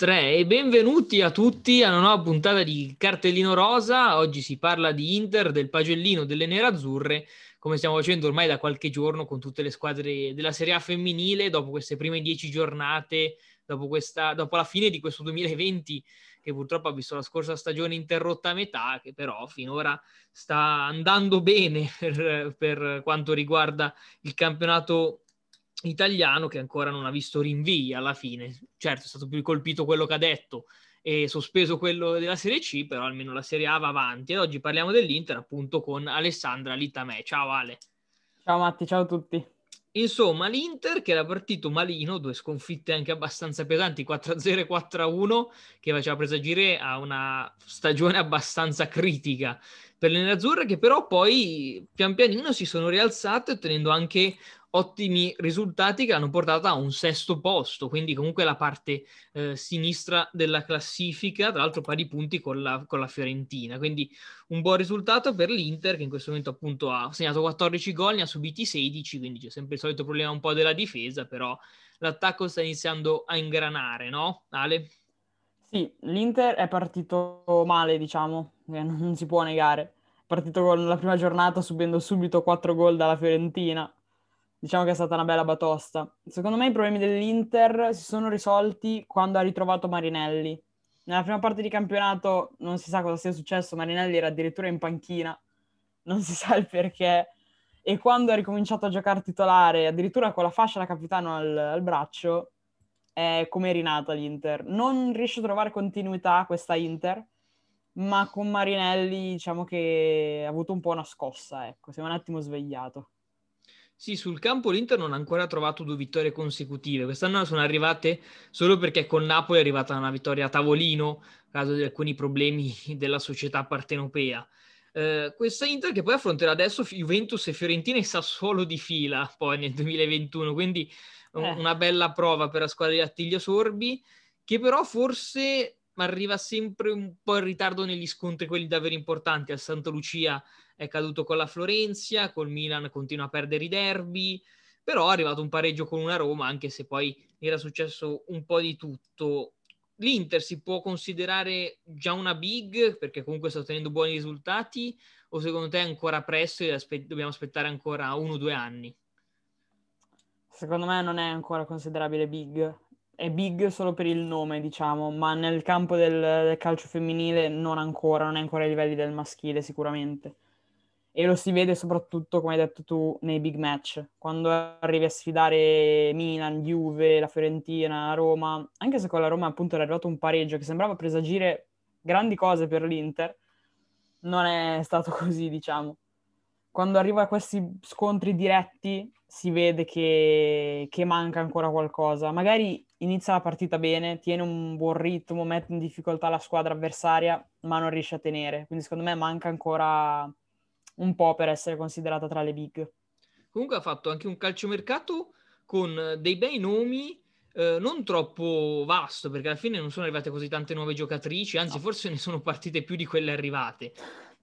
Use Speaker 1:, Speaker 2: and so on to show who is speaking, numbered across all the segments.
Speaker 1: 3 e benvenuti a tutti a una nuova puntata di Cartellino Rosa. Oggi si parla di Inter, del pagellino delle nerazzurre, come stiamo facendo ormai da qualche giorno con tutte le squadre della Serie A femminile, dopo queste prime dieci giornate, dopo, questa, dopo la fine di questo 2020 che purtroppo ha visto la scorsa stagione interrotta a metà, che però finora sta andando bene per, per quanto riguarda il campionato italiano che ancora non ha visto rinvii alla fine. Certo, è stato più colpito quello che ha detto e sospeso quello della Serie C, però almeno la Serie A va avanti. E oggi parliamo dell'Inter appunto con Alessandra Litamè. Ciao Ale.
Speaker 2: Ciao Matti, ciao a tutti.
Speaker 1: Insomma, l'Inter che era partito malino, due sconfitte anche abbastanza pesanti, 4-0 e 4-1, che faceva presagire a una stagione abbastanza critica per le nerazzurre, che però poi pian pianino si sono rialzate, ottenendo anche ottimi risultati che hanno portato a un sesto posto, quindi comunque la parte eh, sinistra della classifica, tra l'altro pari punti con la, con la, Fiorentina, quindi un buon risultato per l'Inter che in questo momento appunto ha segnato 14 gol, ne ha subiti 16, quindi c'è sempre il solito problema un po' della difesa, però l'attacco sta iniziando a ingranare, no Ale?
Speaker 2: Sì, l'Inter è partito male, diciamo, eh, non si può negare. Partito con la prima giornata subendo subito 4 gol dalla Fiorentina diciamo che è stata una bella batosta. Secondo me i problemi dell'Inter si sono risolti quando ha ritrovato Marinelli. Nella prima parte di campionato non si sa cosa sia successo, Marinelli era addirittura in panchina, non si sa il perché. E quando ha ricominciato a giocare titolare, addirittura con la fascia da capitano al, al braccio, è come è rinata l'Inter. Non riesce a trovare continuità questa Inter, ma con Marinelli diciamo che ha avuto un po' una scossa, ecco, si è un attimo svegliato.
Speaker 1: Sì, sul campo l'Inter non ha ancora trovato due vittorie consecutive. Quest'anno sono arrivate solo perché con Napoli è arrivata una vittoria a tavolino, a causa di alcuni problemi della società partenopea. Eh, questa Inter che poi affronterà adesso Juventus e Fiorentina e Sassuolo di fila poi nel 2021, quindi eh. una bella prova per la squadra di Attilio Sorbi, che però forse arriva sempre un po' in ritardo negli scontri, quelli davvero importanti. Al Santa Lucia è caduto con la Florenzia, col Milan continua a perdere i derby, però è arrivato un pareggio con una Roma, anche se poi era successo un po' di tutto. L'Inter si può considerare già una big perché comunque sta ottenendo buoni risultati o secondo te è ancora presto e aspe- dobbiamo aspettare ancora uno o due anni?
Speaker 2: Secondo me non è ancora considerabile big, è big solo per il nome, diciamo, ma nel campo del, del calcio femminile non ancora, non è ancora ai livelli del maschile sicuramente e lo si vede soprattutto, come hai detto tu, nei big match, quando arrivi a sfidare Milan, Juve, la Fiorentina, Roma, anche se con la Roma appunto era arrivato un pareggio che sembrava presagire grandi cose per l'Inter, non è stato così, diciamo. Quando arriva a questi scontri diretti si vede che, che manca ancora qualcosa. Magari inizia la partita bene, tiene un buon ritmo, mette in difficoltà la squadra avversaria, ma non riesce a tenere. Quindi secondo me manca ancora un po' per essere considerata tra le big.
Speaker 1: Comunque ha fatto anche un calciomercato con dei bei nomi, eh, non troppo vasto, perché alla fine non sono arrivate così tante nuove giocatrici, anzi no. forse ne sono partite più di quelle arrivate.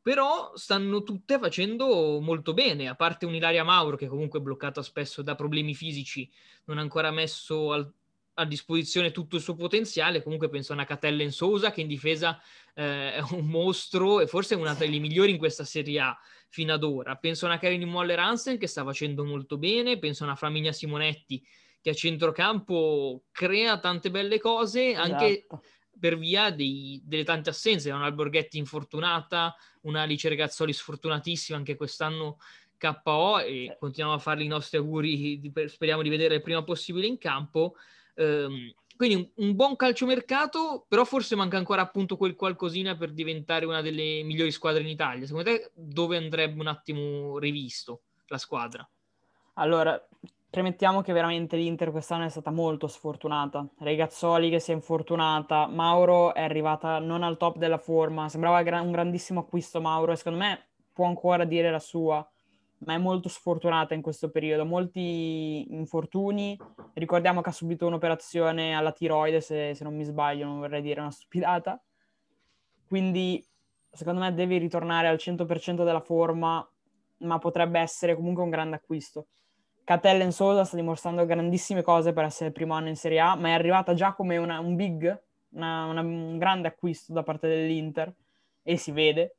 Speaker 1: Però stanno tutte facendo molto bene, a parte un'Ilaria Mauro che comunque è bloccata spesso da problemi fisici, non ha ancora messo al, a disposizione tutto il suo potenziale. Comunque penso a una Catella in Sousa che in difesa eh, è un mostro e forse è una delle migliori in questa Serie A fino ad ora. Penso a una Karin Moller Hansen che sta facendo molto bene, penso a una Flaminia Simonetti che a centrocampo crea tante belle cose anche esatto. per via dei, delle tante assenze. Una Alborghetti infortunata, una Alice Regazzoli sfortunatissima anche quest'anno KO e continuiamo a fargli i nostri auguri, speriamo di vedere il prima possibile in campo. Um, quindi un, un, buon calciomercato, però forse manca ancora appunto quel qualcosina per diventare una delle migliori squadre in Italia. Secondo te dove andrebbe un attimo rivisto la squadra?
Speaker 2: Allora, premettiamo che veramente l'Inter quest'anno è stata molto sfortunata. Regazzoli che si è infortunata, Mauro è arrivata non al top della forma, sembrava un grandissimo acquisto Mauro e secondo me può ancora dire la sua ma è molto sfortunata in questo periodo. Molti infortuni. Ricordiamo che ha subito un'operazione alla tiroide, se, se non mi sbaglio, non vorrei dire una stupidata. Quindi, secondo me, deve ritornare al 100% della forma, ma potrebbe essere comunque un grande acquisto. Catella in Sosa sta dimostrando grandissime cose per essere il primo anno in Serie A, ma è arrivata già come una, un big una, una, un grande acquisto da parte dell'Inter e si vede.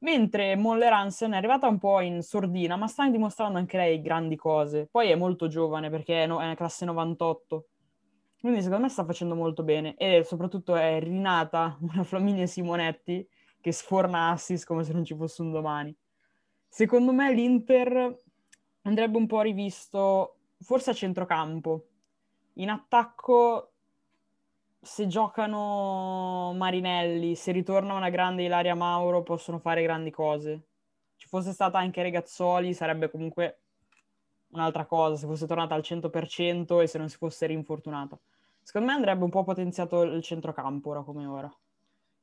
Speaker 2: Mentre Moller Hansen è arrivata un po' in sordina, ma sta dimostrando anche lei grandi cose. Poi è molto giovane perché è, no, è classe 98. Quindi secondo me sta facendo molto bene e soprattutto è rinata una Flaminia Simonetti che sforna assist come se non ci fosse un domani. Secondo me l'Inter andrebbe un po' rivisto forse a centrocampo. In attacco se giocano Marinelli, se ritorna una grande Ilaria Mauro, possono fare grandi cose. Ci fosse stata anche Regazzoli, sarebbe comunque un'altra cosa, se fosse tornata al 100% e se non si fosse rinfortunata. Secondo me andrebbe un po' potenziato il centrocampo ora come ora.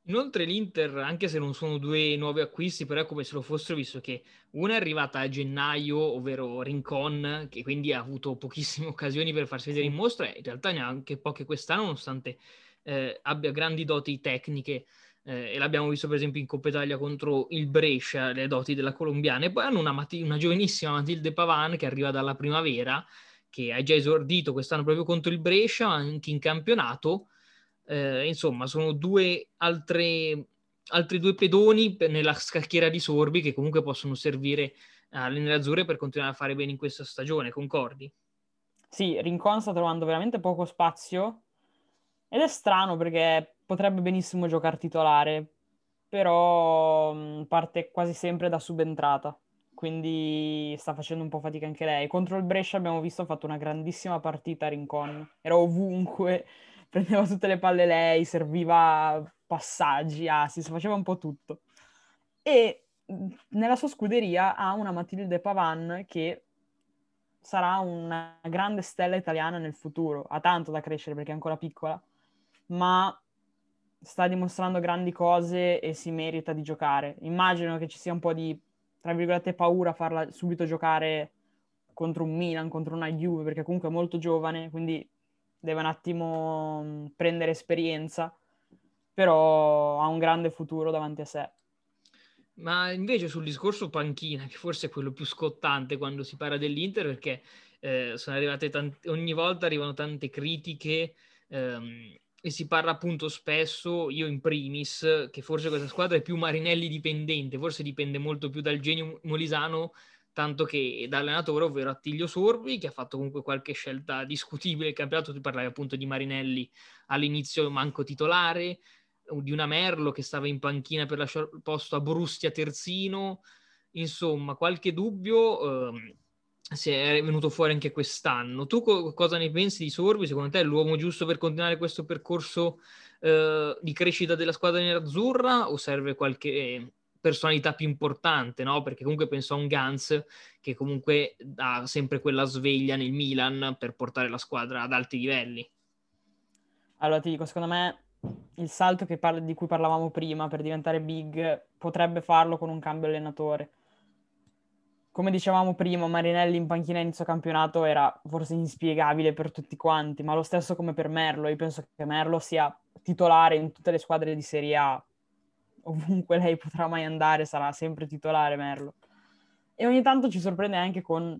Speaker 1: Inoltre l'Inter, anche se non sono due nuovi acquisti, però è come se lo fossero, visto che una è arrivata a gennaio, ovvero Rincon, che quindi ha avuto pochissime occasioni per farsi vedere in mostra, e in realtà neanche poche quest'anno, nonostante eh, abbia grandi doti tecniche, eh, e l'abbiamo visto per esempio in Coppa Italia contro il Brescia, le doti della colombiana, e poi hanno una, Mati- una giovanissima Matilde Pavan che arriva dalla primavera, che ha già esordito quest'anno proprio contro il Brescia, anche in campionato, eh, insomma, sono due altre, altri due pedoni nella scacchiera di Sorbi che comunque possono servire alle nerazzurre per continuare a fare bene in questa stagione, concordi?
Speaker 2: Sì, Rincon sta trovando veramente poco spazio ed è strano perché potrebbe benissimo giocare titolare, però mh, parte quasi sempre da subentrata, quindi sta facendo un po' fatica anche lei. Contro il Brescia abbiamo visto ha fatto una grandissima partita Rincon, era ovunque, prendeva tutte le palle lei, serviva passaggi, assist, faceva un po' tutto. E nella sua scuderia ha una Matilde Pavan che sarà una grande stella italiana nel futuro. Ha tanto da crescere perché è ancora piccola, ma sta dimostrando grandi cose e si merita di giocare. Immagino che ci sia un po' di, tra virgolette, paura a farla subito giocare contro un Milan, contro una Juve, perché comunque è molto giovane, quindi deve un attimo mm, prendere esperienza, però ha un grande futuro davanti a sé.
Speaker 1: Ma invece sul discorso panchina, che forse è quello più scottante quando si parla dell'Inter, perché eh, sono arrivate tante, ogni volta arrivano tante critiche ehm, e si parla appunto spesso, io in primis, che forse questa squadra è più Marinelli dipendente, forse dipende molto più dal genio molisano tanto che da allenatore, ovvero Attilio Sorbi, che ha fatto comunque qualche scelta discutibile. Il campionato, tu parlavi appunto di Marinelli all'inizio manco titolare, di una Merlo che stava in panchina per lasciare il posto a Brustia terzino, insomma, qualche dubbio eh, si è venuto fuori anche quest'anno. Tu co- cosa ne pensi di Sorbi? Secondo te è l'uomo giusto per continuare questo percorso eh, di crescita della squadra nerazzurra o serve qualche personalità più importante, no? Perché comunque penso a un Gans che comunque ha sempre quella sveglia nel Milan per portare la squadra ad alti livelli.
Speaker 2: Allora ti dico, secondo me il salto parla- di cui parlavamo prima per diventare big potrebbe farlo con un cambio allenatore. Come dicevamo prima, Marinelli in panchina inizio campionato era forse inspiegabile per tutti quanti, ma lo stesso come per Merlo. Io penso che Merlo sia titolare in tutte le squadre di Serie A ovunque lei potrà mai andare sarà sempre titolare Merlo. E ogni tanto ci sorprende anche con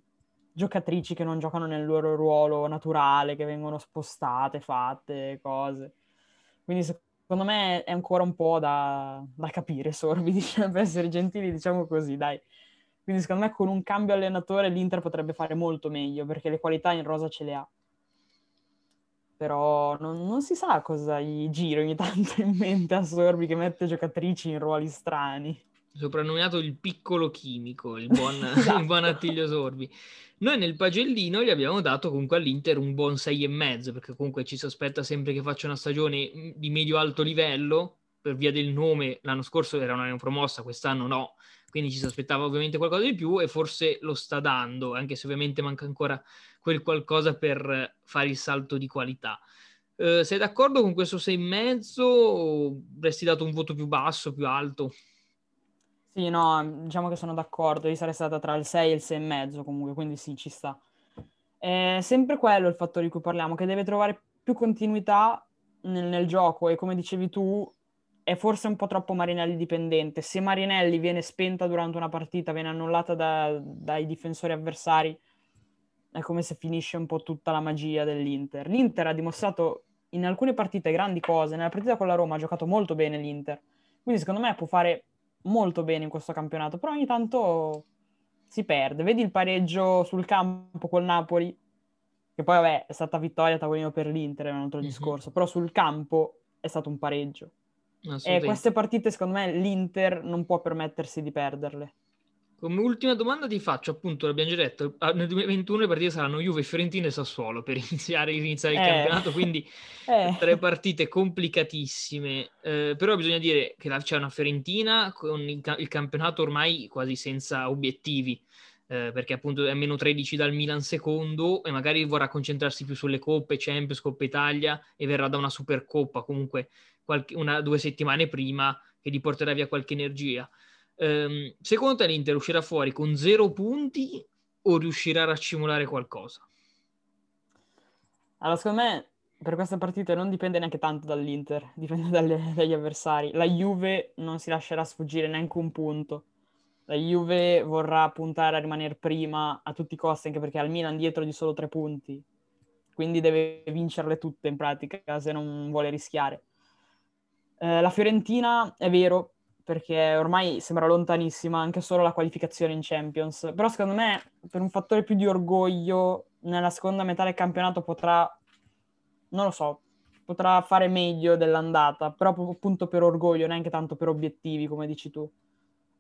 Speaker 2: giocatrici che non giocano nel loro ruolo naturale, che vengono spostate, fatte, cose. Quindi secondo me è ancora un po' da, da capire, Sorbi, diciamo, per essere gentili, diciamo così, dai. Quindi secondo me con un cambio allenatore l'Inter potrebbe fare molto meglio, perché le qualità in rosa ce le ha però non, non, si sa cosa gli gira ogni tanto in mente a Sorbi che mette giocatrici in ruoli strani.
Speaker 1: Soprannominato il piccolo chimico, il buon, esatto. il buon Attilio Sorbi. Noi nel pagellino gli abbiamo dato comunque all'Inter un buon 6,5 perché comunque ci si aspetta sempre che faccia una stagione mm, di medio-alto livello per via del nome. L'anno scorso era una promossa, quest'anno no, quindi ci si aspettava ovviamente qualcosa di più e forse lo sta dando, anche se ovviamente manca ancora quel qualcosa per fare il salto di qualità. Uh, sei d'accordo con questo 6,5 o avresti dato un voto più basso, più alto?
Speaker 2: Sì, no, diciamo che sono d'accordo. Io sarei stata tra il 6 e il 6,5 comunque, quindi sì, ci sta. È sempre quello il fattore di cui parliamo, che deve trovare più continuità nel, nel gioco e come dicevi tu, è forse un po' troppo Marinelli dipendente. Se Marinelli viene spenta durante una partita, viene annullata da, dai difensori avversari, è come se finisce un po' tutta la magia dell'Inter. L'Inter ha dimostrato in alcune partite grandi cose. Nella partita con la Roma ha giocato molto bene l'Inter. Quindi secondo me può fare molto bene in questo campionato, però ogni tanto si perde. Vedi il pareggio sul campo col Napoli, che poi vabbè è stata vittoria tavolino per l'Inter, è un altro mm-hmm. discorso, però sul campo è stato un pareggio. E queste partite secondo me l'Inter non può permettersi di perderle.
Speaker 1: Come ultima domanda ti faccio, appunto, l'abbiamo già detto, ah, nel 2021 le partite saranno Juve, Fiorentina e Sassuolo per iniziare, iniziare il eh. campionato, quindi eh. tre partite complicatissime, eh, però bisogna dire che c'è una Fiorentina con il, il campionato ormai quasi senza obiettivi, eh, perché appunto è meno 13 dal Milan secondo e magari vorrà concentrarsi più sulle coppe, Champions, Coppa Italia e verrà da una Supercoppa comunque qualche, una, due settimane prima che gli porterà via qualche energia. Um, secondo te l'Inter uscirà fuori con zero punti o riuscirà a raccimolare qualcosa?
Speaker 2: Allora, secondo me per queste partite non dipende neanche tanto dall'Inter, dipende dalle, dagli avversari. La Juve non si lascerà sfuggire neanche un punto. La Juve vorrà puntare a rimanere prima a tutti i costi, anche perché al Milan dietro di solo tre punti. Quindi deve vincerle tutte in pratica se non vuole rischiare. Eh, la Fiorentina è vero, perché ormai sembra lontanissima anche solo la qualificazione in Champions. Però secondo me, per un fattore più di orgoglio, nella seconda metà del campionato potrà, non lo so, potrà fare meglio dell'andata, però appunto per orgoglio, neanche tanto per obiettivi, come dici tu.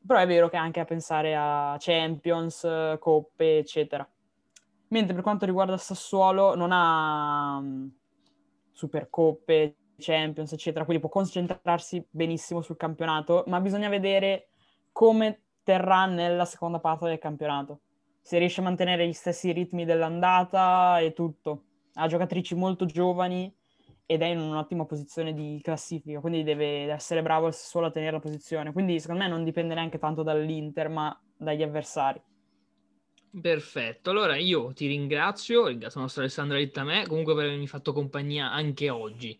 Speaker 2: Però è vero che anche a pensare a Champions, coppe, eccetera. Mentre per quanto riguarda Sassuolo, non ha mm, supercoppe, Champions, eccetera, quindi può concentrarsi benissimo sul campionato, ma bisogna vedere come terrà nella seconda parte del campionato. Se riesce a mantenere gli stessi ritmi dell'andata e tutto. Ha giocatrici molto giovani ed è in un'ottima posizione di classifica, quindi deve essere bravo solo a tenere la posizione. Quindi secondo me non dipende neanche tanto dall'Inter, ma dagli avversari.
Speaker 1: Perfetto, allora io ti ringrazio, ringrazio il nostro Alessandro Littamè, comunque per avermi fatto compagnia anche oggi.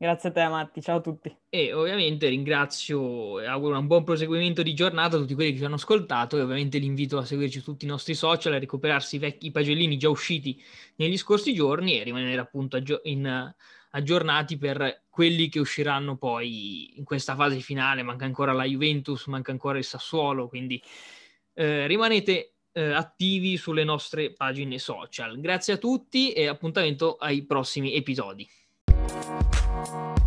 Speaker 2: Grazie a te Matti, ciao a tutti.
Speaker 1: E ovviamente ringrazio e auguro un buon proseguimento di giornata a tutti quelli che ci hanno ascoltato e ovviamente li invito a seguirci su tutti i nostri social, a recuperarsi i vecchi pagellini già usciti negli scorsi giorni e rimanere appunto aggio- in, aggiornati per quelli che usciranno poi in questa fase finale. Manca ancora la Juventus, manca ancora il Sassuolo, quindi eh, rimanete eh, attivi sulle nostre pagine social. Grazie a tutti e appuntamento ai prossimi episodi. We'll